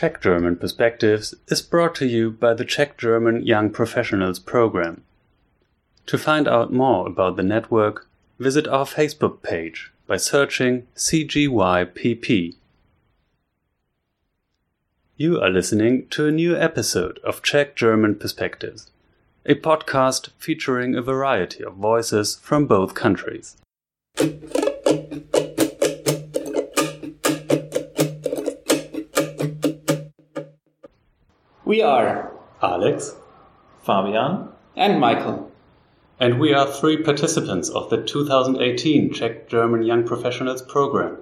Czech German Perspectives is brought to you by the Czech German Young Professionals Program. To find out more about the network, visit our Facebook page by searching CGYPP. You are listening to a new episode of Czech German Perspectives, a podcast featuring a variety of voices from both countries. We are Alex, Fabian, and Michael. and we are three participants of the 2018 Czech German Young Professionals Program.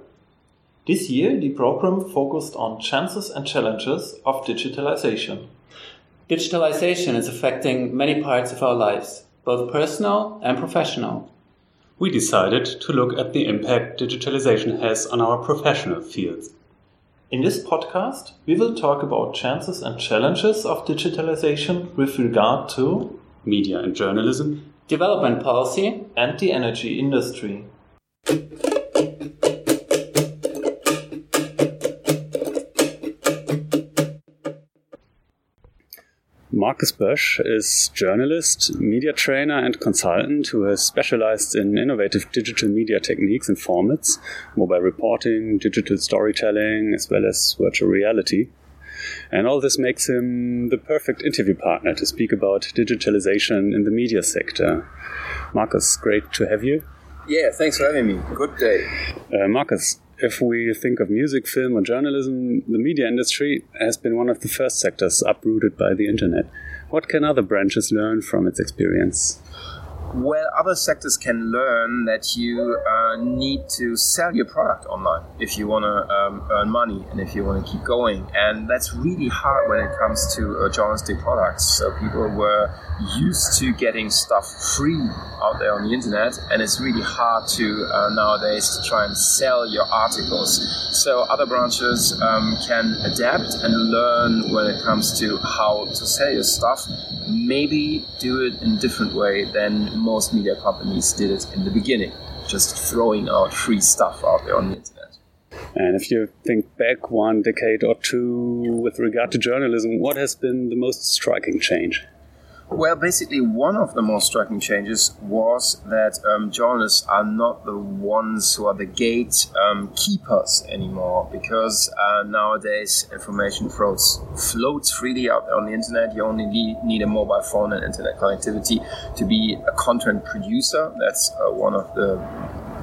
This year, the program focused on chances and challenges of digitalization. Digitalization is affecting many parts of our lives, both personal and professional. We decided to look at the impact digitalization has on our professional fields. In this podcast, we will talk about chances and challenges of digitalization with regard to Media and journalism, Development policy, and the energy industry. Marcus Bösch is journalist, media trainer, and consultant who has specialized in innovative digital media techniques and formats, mobile reporting, digital storytelling, as well as virtual reality. And all this makes him the perfect interview partner to speak about digitalization in the media sector. Marcus, great to have you. Yeah, thanks for having me. Good day. Uh, Marcus, if we think of music, film, or journalism, the media industry has been one of the first sectors uprooted by the internet. What can other branches learn from its experience? Well, other sectors can learn that you uh, need to sell your product online if you want to um, earn money and if you want to keep going. And that's really hard when it comes to uh, journalistic products. So people were used to getting stuff free out there on the internet, and it's really hard to uh, nowadays to try and sell your articles. So other branches um, can adapt and learn when it comes to how to sell your stuff. Maybe do it in a different way than most media companies did it in the beginning, just throwing out free stuff out there on the internet. And if you think back one decade or two with regard to journalism, what has been the most striking change? Well, basically, one of the most striking changes was that um, journalists are not the ones who are the gate um, keepers anymore because uh, nowadays information floats, floats freely out on the internet. You only need, need a mobile phone and internet connectivity to be a content producer. That's uh, one of the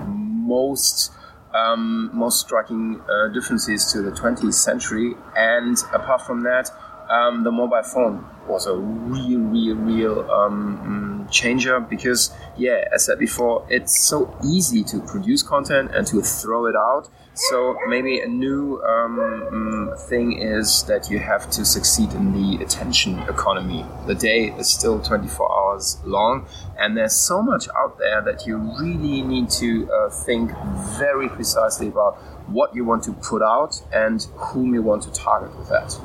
most um, most striking uh, differences to the 20th century. And apart from that, um, the mobile phone was a real, real, real um, changer because, yeah, as I said before, it's so easy to produce content and to throw it out. So maybe a new um, mm, thing is that you have to succeed in the attention economy. The day is still 24 hours long, and there's so much out there that you really need to uh, think very precisely about what you want to put out and whom you want to target with that.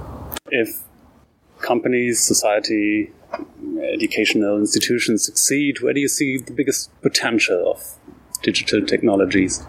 If companies, society, educational institutions succeed, where do you see the biggest potential of digital technologies?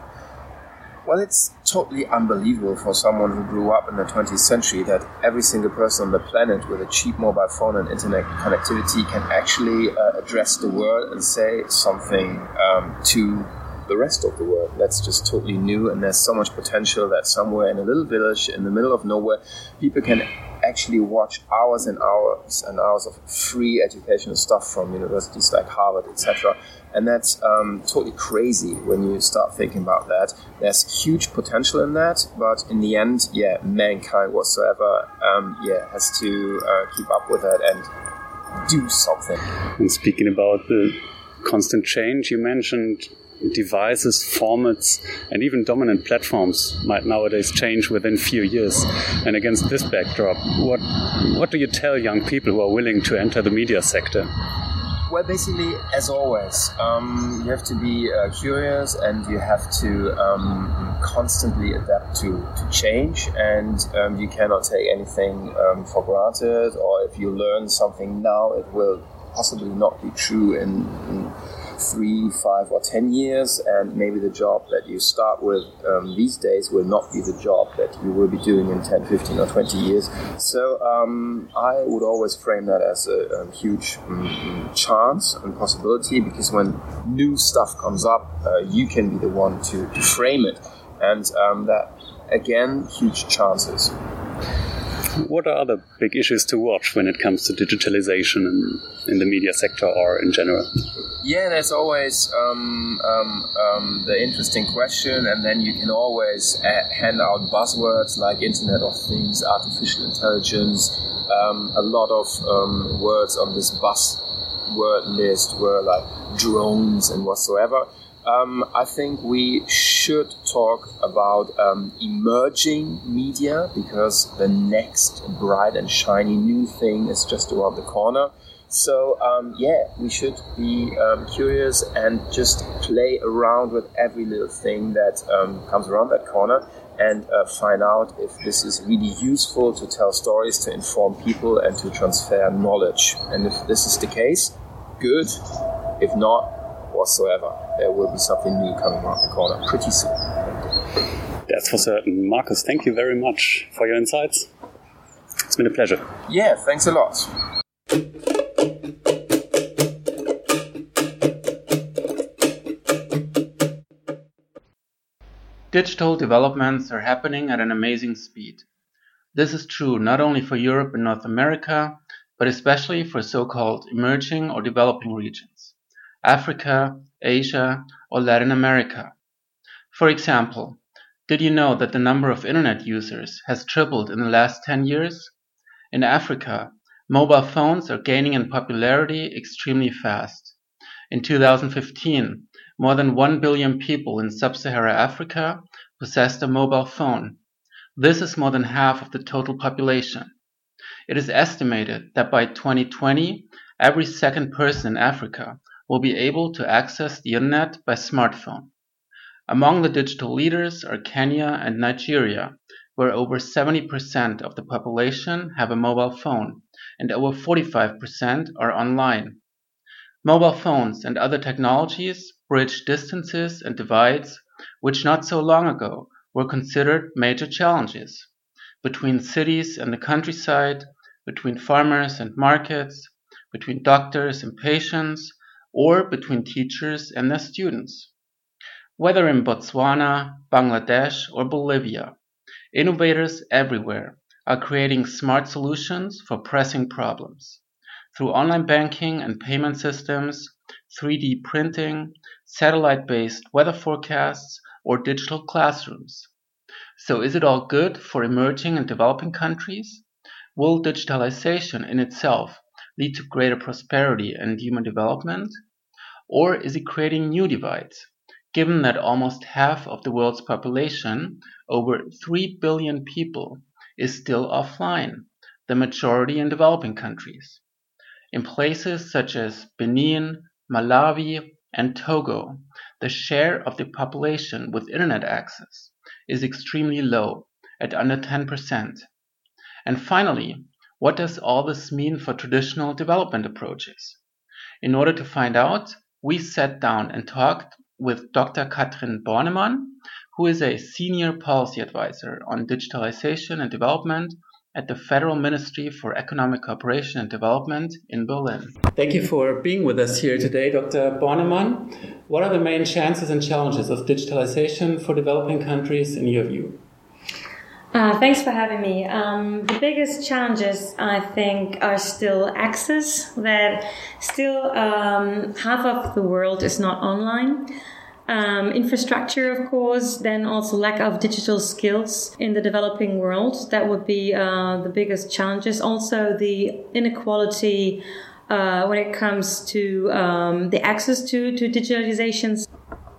Well, it's totally unbelievable for someone who grew up in the 20th century that every single person on the planet with a cheap mobile phone and internet connectivity can actually uh, address the world and say something um, to the rest of the world. That's just totally new, and there's so much potential that somewhere in a little village in the middle of nowhere, people can actually watch hours and hours and hours of free educational stuff from universities like Harvard, etc. And that's um, totally crazy when you start thinking about that. There's huge potential in that, but in the end, yeah, mankind whatsoever, um, yeah, has to uh, keep up with it and do something. And speaking about the constant change, you mentioned devices, formats, and even dominant platforms might nowadays change within few years. And against this backdrop, what what do you tell young people who are willing to enter the media sector? Well, basically, as always, um, you have to be uh, curious and you have to um, constantly adapt to, to change, and um, you cannot take anything um, for granted. Or if you learn something now, it will possibly not be true in, in three, five, or ten years, and maybe the job that you start with um, these days will not be the job that you will be doing in 10, 15, or 20 years. So um, I would always frame that as a, a huge um, chance and possibility because when new stuff comes up, uh, you can be the one to, to frame it, and um, that again, huge chances. What are other big issues to watch when it comes to digitalization in, in the media sector or in general? Yeah, there's always um, um, um, the interesting question, and then you can always uh, hand out buzzwords like Internet of Things, artificial intelligence. Um, a lot of um, words on this buzzword list were like drones and whatsoever. Um, I think we should talk about um, emerging media because the next bright and shiny new thing is just around the corner. So, um, yeah, we should be um, curious and just play around with every little thing that um, comes around that corner and uh, find out if this is really useful to tell stories, to inform people, and to transfer knowledge. And if this is the case, good. If not, whatsoever. There will be something new coming around the corner pretty soon. That's for certain. Marcus, thank you very much for your insights. It's been a pleasure. Yeah, thanks a lot. Digital developments are happening at an amazing speed. This is true not only for Europe and North America, but especially for so-called emerging or developing regions. Africa, Asia, or Latin America. For example, did you know that the number of internet users has tripled in the last 10 years? In Africa, mobile phones are gaining in popularity extremely fast. In 2015, more than 1 billion people in sub-Saharan Africa possessed a mobile phone. This is more than half of the total population. It is estimated that by 2020, every second person in Africa will be able to access the internet by smartphone. Among the digital leaders are Kenya and Nigeria, where over 70% of the population have a mobile phone and over 45% are online. Mobile phones and other technologies bridge distances and divides which not so long ago were considered major challenges between cities and the countryside, between farmers and markets, between doctors and patients, or between teachers and their students. Whether in Botswana, Bangladesh, or Bolivia, innovators everywhere are creating smart solutions for pressing problems. Through online banking and payment systems, 3D printing, satellite based weather forecasts, or digital classrooms. So, is it all good for emerging and developing countries? Will digitalization in itself lead to greater prosperity and human development? Or is it creating new divides, given that almost half of the world's population, over 3 billion people, is still offline, the majority in developing countries? In places such as Benin, Malawi, and Togo, the share of the population with internet access is extremely low, at under 10%. And finally, what does all this mean for traditional development approaches? In order to find out, we sat down and talked with Dr. Katrin Bornemann, who is a senior policy advisor on digitalization and development at the Federal Ministry for Economic Cooperation and Development in Berlin. Thank you for being with us here today, Dr. Bornemann. What are the main chances and challenges of digitalization for developing countries in your view? Uh, thanks for having me. Um, the biggest challenges, I think, are still access, that still um, half of the world is not online. Um, infrastructure, of course, then also lack of digital skills in the developing world. That would be uh, the biggest challenges. Also, the inequality uh, when it comes to um, the access to, to digitalizations.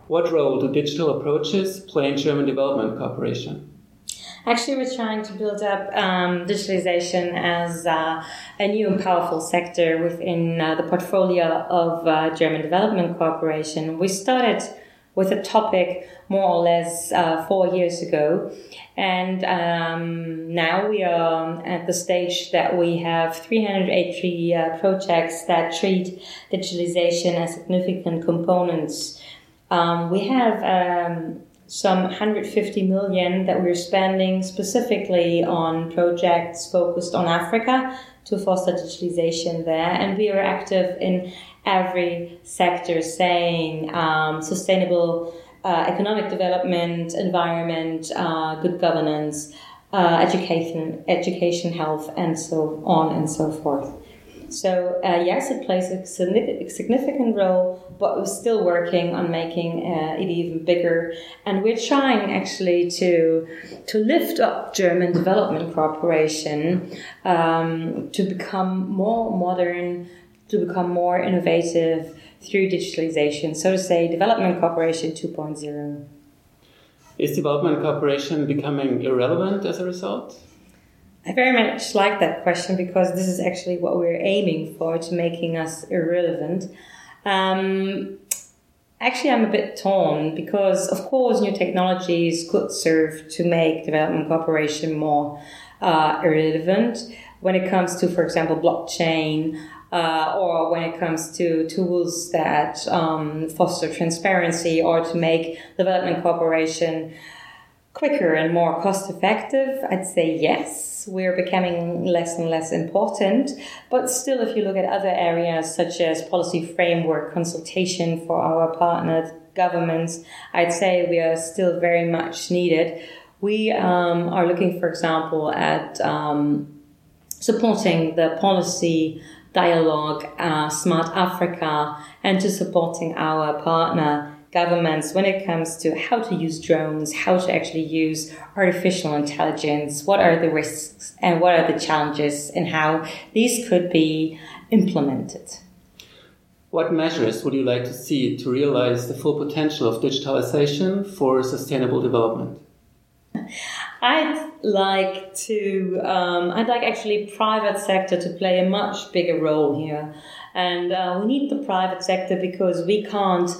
What role do digital approaches play in German development cooperation? Actually, we're trying to build up um, digitalization as uh, a new and powerful sector within uh, the portfolio of uh, German Development Cooperation. We started with a topic more or less uh, four years ago. And um, now we are at the stage that we have 383 uh, projects that treat digitalization as significant components. Um, we have um, some 150 million that we're spending specifically on projects focused on Africa to foster digitalization there. And we are active in every sector, saying um, sustainable uh, economic development, environment, uh, good governance, uh, education, education, health, and so on and so forth. So uh, yes, it plays a significant role, but we're still working on making uh, it even bigger. And we're trying actually to to lift up German development cooperation um, to become more modern, to become more innovative through digitalization. So to say, development cooperation 2.0. Is development cooperation becoming irrelevant as a result? I very much like that question because this is actually what we're aiming for to making us irrelevant. Um, actually, I'm a bit torn because, of course, new technologies could serve to make development cooperation more uh, irrelevant when it comes to, for example, blockchain. Uh, or when it comes to tools that um, foster transparency or to make development cooperation quicker and more cost effective? I'd say yes. We're becoming less and less important. But still, if you look at other areas such as policy framework, consultation for our partner governments, I'd say we are still very much needed. We um, are looking, for example, at um, supporting the policy dialogue, uh, Smart Africa, and to supporting our partner governments when it comes to how to use drones, how to actually use artificial intelligence, what are the risks and what are the challenges, and how these could be implemented. What measures would you like to see to realize the full potential of digitalization for sustainable development? I'd like to, um, I'd like actually private sector to play a much bigger role here. And uh, we need the private sector because we can't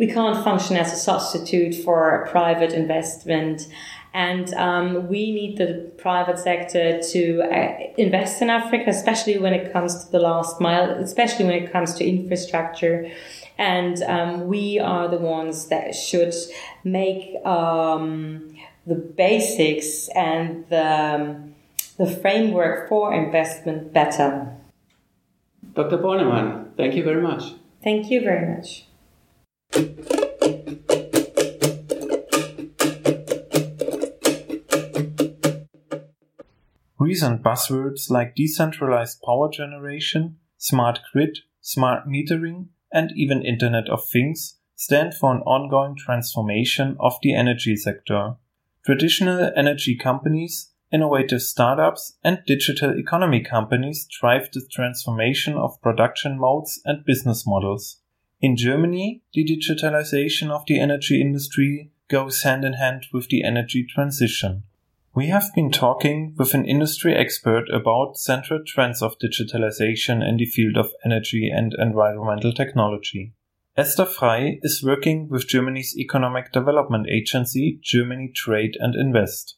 we can't function as a substitute for private investment. And um, we need the private sector to uh, invest in Africa, especially when it comes to the last mile, especially when it comes to infrastructure. And um, we are the ones that should make um, the basics and the, um, the framework for investment better. Dr. Bornemann, thank you very much. Thank you very much. Recent buzzwords like decentralized power generation, smart grid, smart metering, and even Internet of Things stand for an ongoing transformation of the energy sector. Traditional energy companies, innovative startups, and digital economy companies drive the transformation of production modes and business models. In Germany, the digitalization of the energy industry goes hand in hand with the energy transition. We have been talking with an industry expert about central trends of digitalization in the field of energy and environmental technology. Esther Frei is working with Germany's economic development agency, Germany Trade and Invest.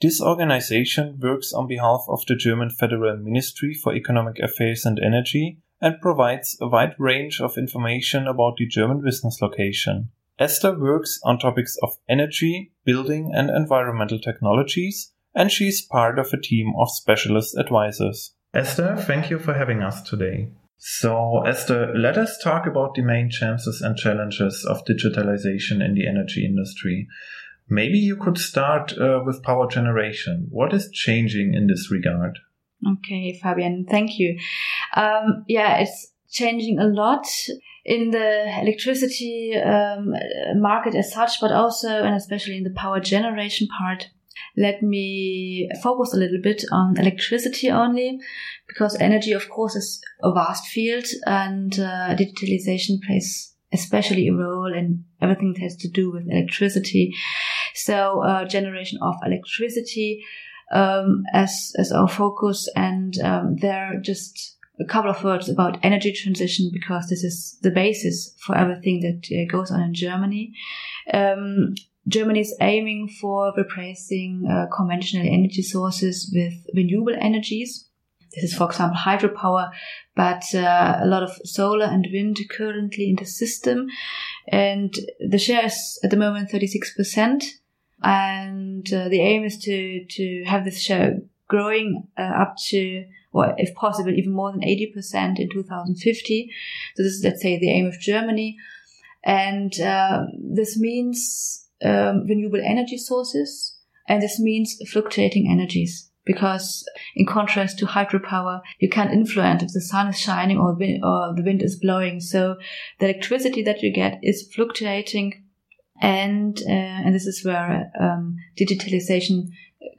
This organization works on behalf of the German Federal Ministry for Economic Affairs and Energy and provides a wide range of information about the German business location. Esther works on topics of energy, building, and environmental technologies, and she is part of a team of specialist advisors. Esther, thank you for having us today. So, Esther, let us talk about the main chances and challenges of digitalization in the energy industry. Maybe you could start uh, with power generation. What is changing in this regard? Okay, Fabian, thank you. Um, yeah, it's changing a lot in the electricity um, market as such, but also and especially in the power generation part. Let me focus a little bit on electricity only, because energy, of course, is a vast field, and uh, digitalization plays especially a role in everything that has to do with electricity. So, uh, generation of electricity um, as as our focus, and um, there just a couple of words about energy transition because this is the basis for everything that uh, goes on in Germany. Um, Germany is aiming for replacing uh, conventional energy sources with renewable energies. This is, for example, hydropower, but uh, a lot of solar and wind currently in the system. And the share is at the moment 36%. And uh, the aim is to, to have this share growing uh, up to, or if possible, even more than 80% in 2050. So this is, let's say, the aim of Germany. And uh, this means um, renewable energy sources, and this means fluctuating energies. Because in contrast to hydropower, you can't influence if the sun is shining or, or the wind is blowing. So the electricity that you get is fluctuating, and uh, and this is where um, digitalization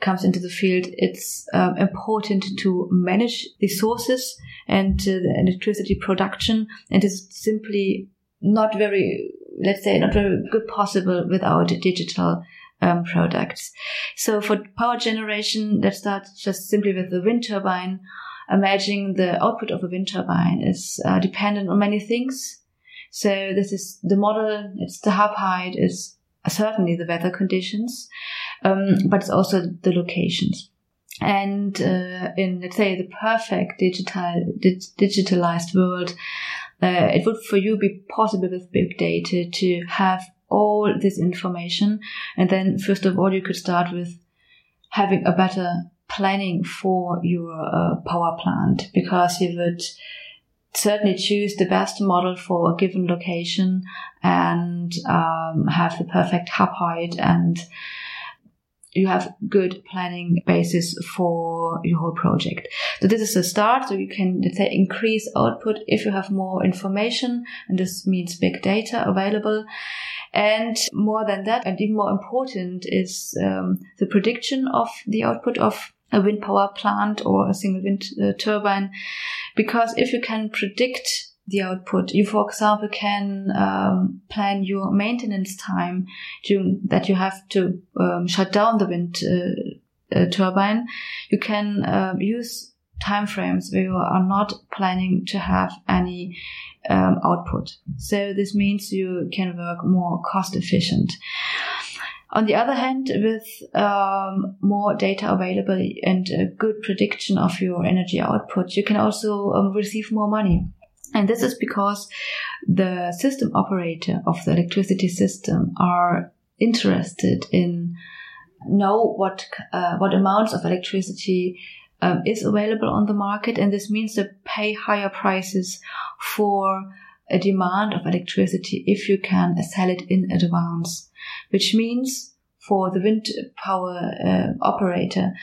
comes into the field. It's um, important to manage the sources and uh, the electricity production, and it's simply not very, let's say, not very good possible without digital um, products. So for power generation, let's start just simply with the wind turbine. Imagining the output of a wind turbine is uh, dependent on many things. So this is the model, it's the hub height, it's certainly the weather conditions, um, but it's also the locations. And uh, in, let's say, the perfect digital, dig- digitalized world, uh, it would for you be possible with big data to have all this information. And then, first of all, you could start with having a better planning for your uh, power plant because you would certainly choose the best model for a given location and um, have the perfect hub height and you have good planning basis for your whole project. So this is a start. So you can, let's say, increase output if you have more information, and this means big data available. And more than that, and even more important, is um, the prediction of the output of a wind power plant or a single wind uh, turbine. Because if you can predict the output, you, for example, can um, plan your maintenance time to, that you have to um, shut down the wind uh, uh, turbine. You can uh, use timeframes where you are not planning to have any um, output. So this means you can work more cost efficient. On the other hand, with um, more data available and a good prediction of your energy output, you can also um, receive more money. And this is because the system operator of the electricity system are interested in know what uh, what amounts of electricity um, is available on the market, and this means they pay higher prices for a demand of electricity if you can sell it in advance which means for the wind power uh, operator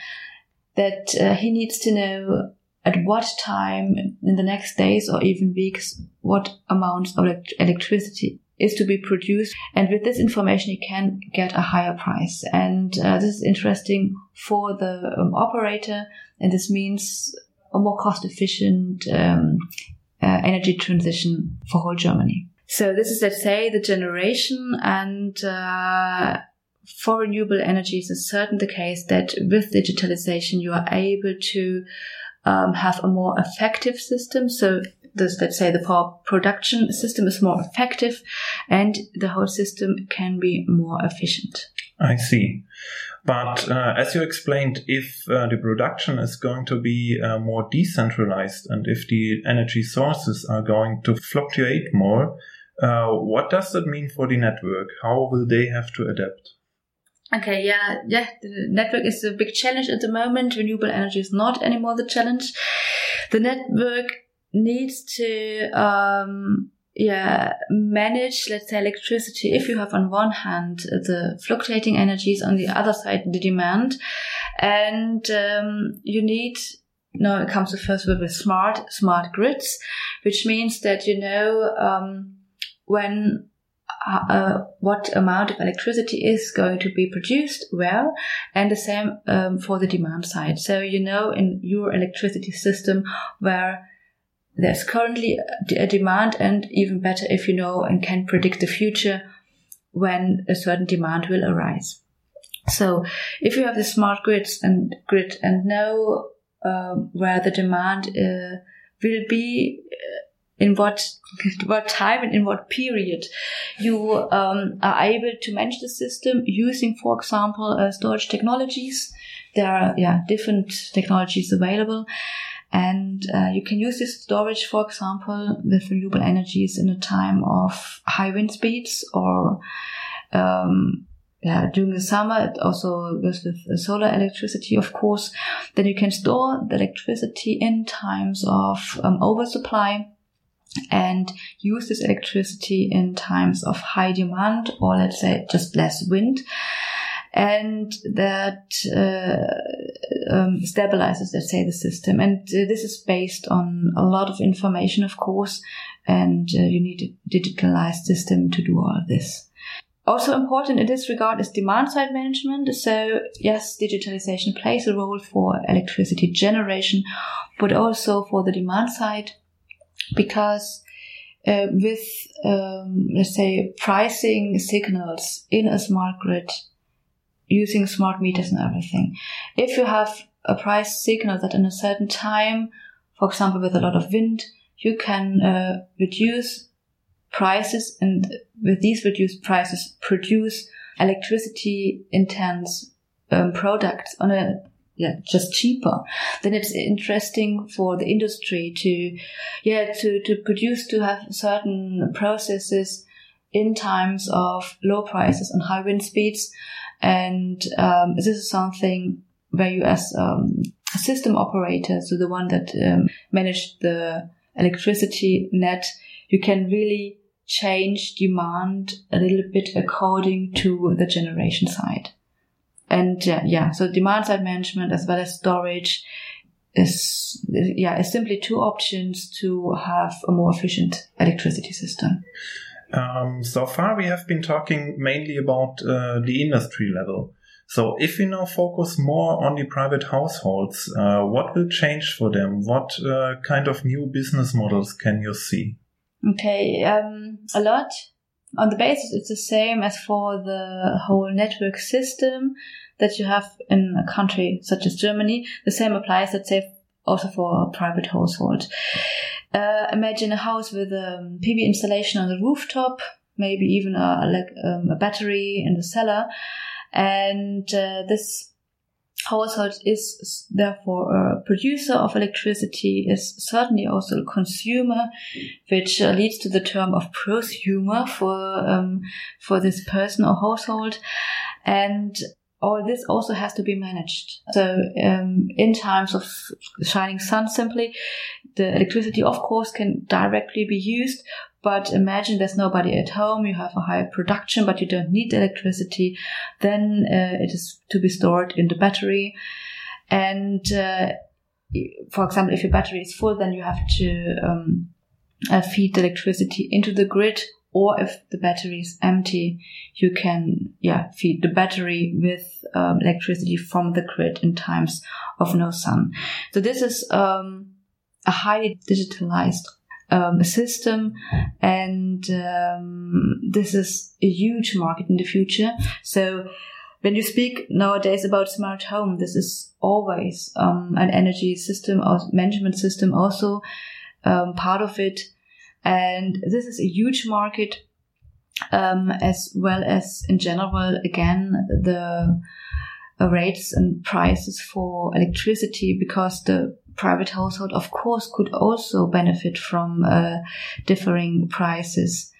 that uh, he needs to know at what time in the next days or even weeks what amounts of elect- electricity is to be produced. And with this information he can get a higher price. And uh, this is interesting for the um, operator. And this means a more cost efficient um, uh, energy transition for whole germany so this is, let's say, the generation and uh, for renewable energies is certain the case that with digitalization you are able to um, have a more effective system. So this, let's say the power production system is more effective and the whole system can be more efficient. I see. But uh, as you explained, if uh, the production is going to be uh, more decentralized and if the energy sources are going to fluctuate more, uh, what does that mean for the network? How will they have to adapt? Okay, yeah, yeah. The network is a big challenge at the moment. Renewable energy is not anymore the challenge. The network needs to, um, yeah, manage, let's say, electricity. If you have on one hand the fluctuating energies, on the other side the demand, and um, you need no, it comes to first with smart smart grids, which means that you know um, when uh, uh, what amount of electricity is going to be produced where, and the same um, for the demand side. So you know in your electricity system where there's currently a demand, and even better if you know and can predict the future when a certain demand will arise. So if you have the smart grids and grid and know um, where the demand uh, will be uh, in what what time and in what period you um, are able to manage the system using, for example, uh, storage technologies. There are yeah different technologies available, and uh, you can use this storage, for example, with renewable energies in a time of high wind speeds or um, yeah, during the summer, it also goes with solar electricity, of course. Then you can store the electricity in times of um, oversupply and use this electricity in times of high demand or let's say just less wind and that uh, um, stabilizes let's say the system and uh, this is based on a lot of information of course and uh, you need a digitalized system to do all this also important in this regard is demand side management. So yes, digitalization plays a role for electricity generation, but also for the demand side because uh, with um, let's say pricing signals in a smart grid using smart meters and everything. If you have a price signal that in a certain time for example with a lot of wind you can uh, reduce prices and with these reduced prices produce electricity intense um, products on a yeah just cheaper. Then it's interesting for the industry to yeah to to produce to have certain processes in times of low prices and high wind speeds and um, this is something where you as um, a system operator so the one that um, managed the electricity net you can really change demand a little bit according to the generation side and uh, yeah, so demand side management as well as storage is yeah is simply two options to have a more efficient electricity system. Um, so far, we have been talking mainly about uh, the industry level. So, if we now focus more on the private households, uh, what will change for them? What uh, kind of new business models can you see? Okay, um, a lot on the basis, it's the same as for the whole network system that you have in a country such as Germany. The same applies, let's say, also for a private household. Uh, imagine a house with a PV installation on the rooftop, maybe even a, like um, a battery in the cellar, and uh, this household is therefore a producer of electricity, is certainly also a consumer, which uh, leads to the term of prosumer for um, for this person or household, and all this also has to be managed. So um, in times of shining sun, simply the electricity, of course, can directly be used, but imagine there's nobody at home, you have a high production, but you don't need electricity. Then uh, it is to be stored in the battery. And uh, for example, if your battery is full, then you have to um, uh, feed the electricity into the grid. Or if the battery is empty, you can yeah feed the battery with um, electricity from the grid in times of no sun. So this is um, a highly digitalized um, system, and um, this is a huge market in the future. So when you speak nowadays about smart home, this is always um, an energy system or management system, also um, part of it, and this is a huge market. Um, as well as in general, again, the rates and prices for electricity because the private household, of course, could also benefit from uh, differing prices.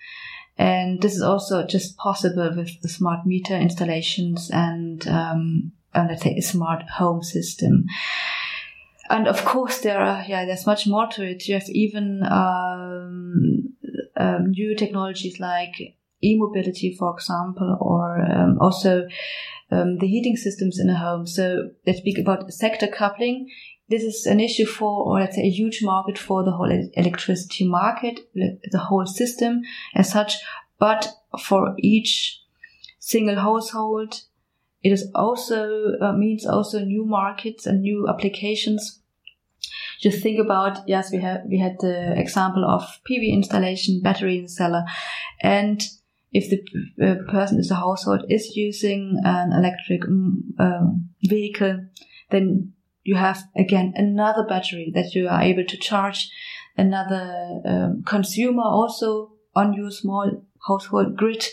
And this is also just possible with the smart meter installations and, um, and let's say a smart home system. And of course, there are, yeah, there's much more to it. You have even, um, um, new technologies like e-mobility, for example, or um, also um, the heating systems in a home. So let's speak about sector coupling this is an issue for, or let's say a huge market for the whole electricity market, the whole system as such. But for each single household, it is also uh, means also new markets and new applications. Just think about yes, we have we had the example of PV installation, battery in cellar, and if the uh, person is a household is using an electric um, vehicle, then you have again another battery that you are able to charge. Another um, consumer also on your small household grid.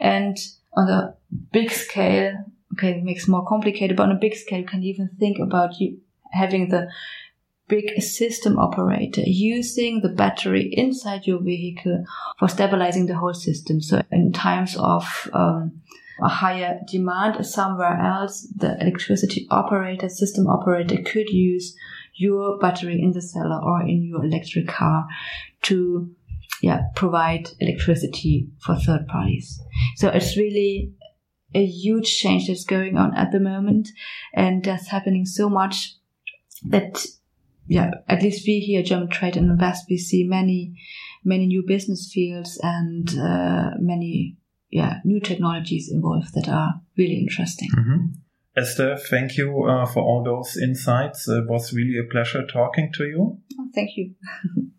And on the big scale okay it makes more complicated but on a big scale you can even think about you having the big system operator using the battery inside your vehicle for stabilizing the whole system so in times of um, a higher demand somewhere else, the electricity operator, system operator could use your battery in the cellar or in your electric car to yeah, provide electricity for third parties. So it's really a huge change that's going on at the moment and that's happening so much that yeah, at least we here, German Trade and Invest, we see many, many new business fields and uh, many yeah, new technologies involved that are really interesting. Mm-hmm. Esther, thank you uh, for all those insights. It was really a pleasure talking to you. Oh, thank you.